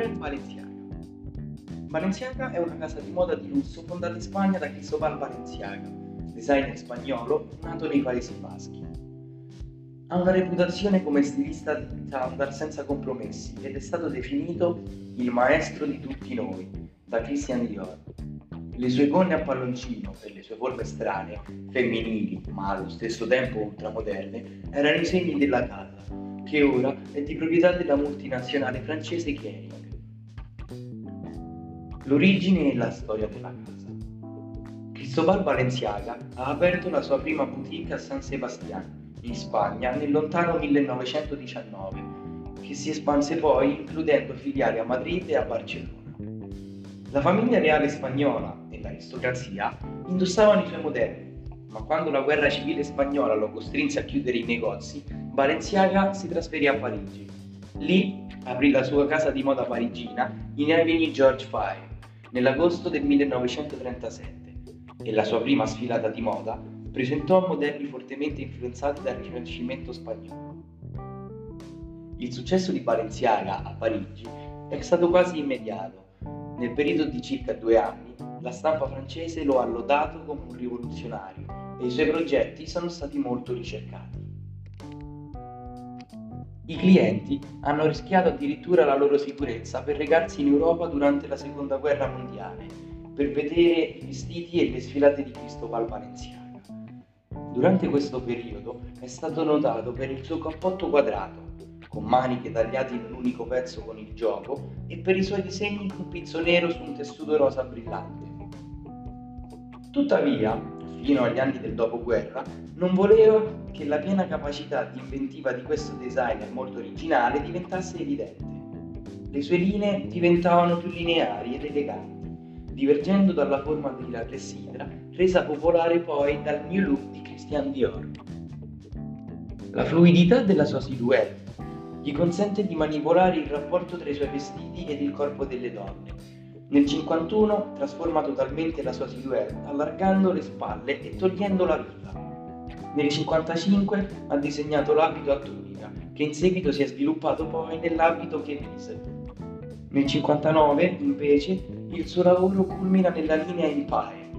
Brand Balenciaga. Balenciaga è una casa di moda di lusso fondata in Spagna da Cristobal Balenciaga, designer spagnolo nato nei Paesi Baschi. Ha una reputazione come stilista di standard senza compromessi ed è stato definito il maestro di tutti noi da Christian Dior. Le sue gonne a palloncino e le sue forme strane, femminili ma allo stesso tempo ultramoderne, erano i segni della casa, che ora è di proprietà della multinazionale francese Kering. L'origine e la storia della casa. Cristobal Balenciaga ha aperto la sua prima boutique a San Sebastián, in Spagna, nel lontano 1919, che si espanse poi includendo filiali a Madrid e a Barcellona. La famiglia reale spagnola e l'aristocrazia indossavano i suoi modelli, ma quando la guerra civile spagnola lo costrinse a chiudere i negozi, Balenciaga si trasferì a Parigi. Lì aprì la sua casa di moda parigina in Avenue George V nell'agosto del 1937 e la sua prima sfilata di moda presentò modelli fortemente influenzati dal Rinascimento spagnolo. Il successo di Balenciaga a Parigi è stato quasi immediato. Nel periodo di circa due anni, la stampa francese lo ha lodato come un rivoluzionario e i suoi progetti sono stati molto ricercati. I clienti hanno rischiato addirittura la loro sicurezza per recarsi in Europa durante la seconda guerra mondiale, per vedere i vestiti e le sfilate di Cristobal Balenciaga. Durante questo periodo è stato notato per il suo cappotto quadrato, con maniche tagliate in un unico pezzo con il gioco e per i suoi disegni con pizzo nero su un tessuto rosa brillante. Tuttavia, fino agli anni del dopoguerra, non voleva che la piena capacità di inventiva di questo designer molto originale diventasse evidente. Le sue linee diventavano più lineari ed eleganti, divergendo dalla forma della clessidra, resa popolare poi dal new look di Christian Dior. La fluidità della sua silhouette gli consente di manipolare il rapporto tra i suoi vestiti ed il corpo delle donne, nel 51 trasforma totalmente la sua silhouette, allargando le spalle e togliendo la vita. Nel 55 ha disegnato l'abito a tunica, che in seguito si è sviluppato poi nell'abito chemise. Nel 59, invece, il suo lavoro culmina nella linea Empire,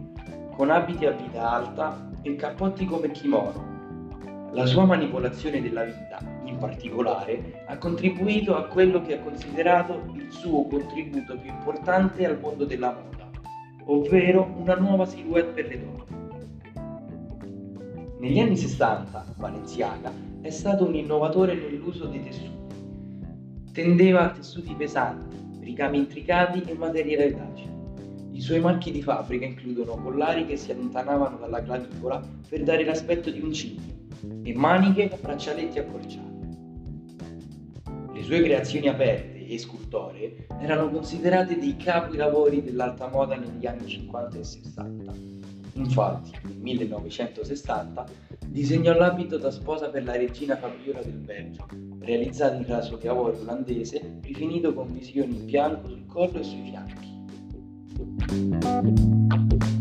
con abiti a vita alta e cappotti come kimono, la sua manipolazione della vita, in particolare, ha contribuito a quello che ha considerato il suo contributo più importante al mondo della moda, ovvero una nuova silhouette per le donne. Negli anni 60, Balenciaga è stato un innovatore nell'uso dei tessuti. Tendeva a tessuti pesanti, ricami intricati e materiale elastico. I suoi marchi di fabbrica includono collari che si allontanavano dalla clavicola per dare l'aspetto di un cigno e maniche con braccialetti accorciati. Le sue creazioni aperte e scultoree erano considerate dei capolavori dell'alta moda negli anni 50 e 60. Infatti, nel 1960 disegnò l'abito da sposa per la regina Fabiola del Belgio, realizzato in raso di lavoro olandese, rifinito con visioni in bianco sul collo e sui fianchi. Thank you.